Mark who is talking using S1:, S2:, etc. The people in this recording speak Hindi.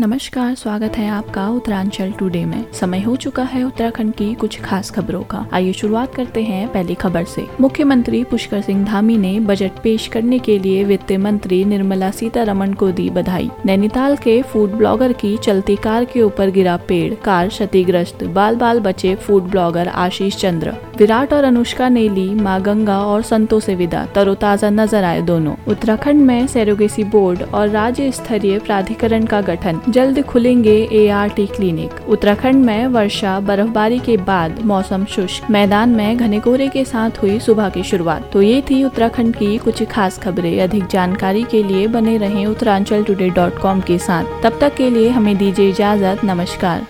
S1: नमस्कार, स्वागत है आपका उत्तरांचल टुडे में। समय हो चुका है उत्तराखंड की कुछ खास खबरों का। आइए शुरुआत करते हैं पहली खबर से। मुख्यमंत्री पुष्कर सिंह धामी ने बजट पेश करने के लिए वित्त मंत्री निर्मला सीतारमण को दी बधाई। नैनीताल के फ़ूड ब्लॉगर की चलती कार के ऊपर गिरा पेड़। कार क्षतिग्रस्त। बाल बाल बचे फ़ूड ब्लॉगर आशीष चंद्र। विराट और अनुष्का ने ली माँ गंगा और संतों से विदा। तरोताजा नज़र आए दोनों। उत्तराखंड में सैरोगेसी बोर्ड और राज्य स्तरीय प्राधिकरण का गठन। जल्द खुलेंगे एआरटी क्लिनिक। उत्तराखंड में वर्षा, बर्फबारी के बाद मौसम शुष्क। मैदान में घने कोहरे के साथ हुई सुबह की शुरुआत। तो ये थी उत्तराखंड की कुछ खास खबरें। अधिक जानकारी के लिए बने रहें उत्तरांचल डॉट कॉम के साथ। तब तक के लिए हमें दीजिए इजाज़त। नमस्कार।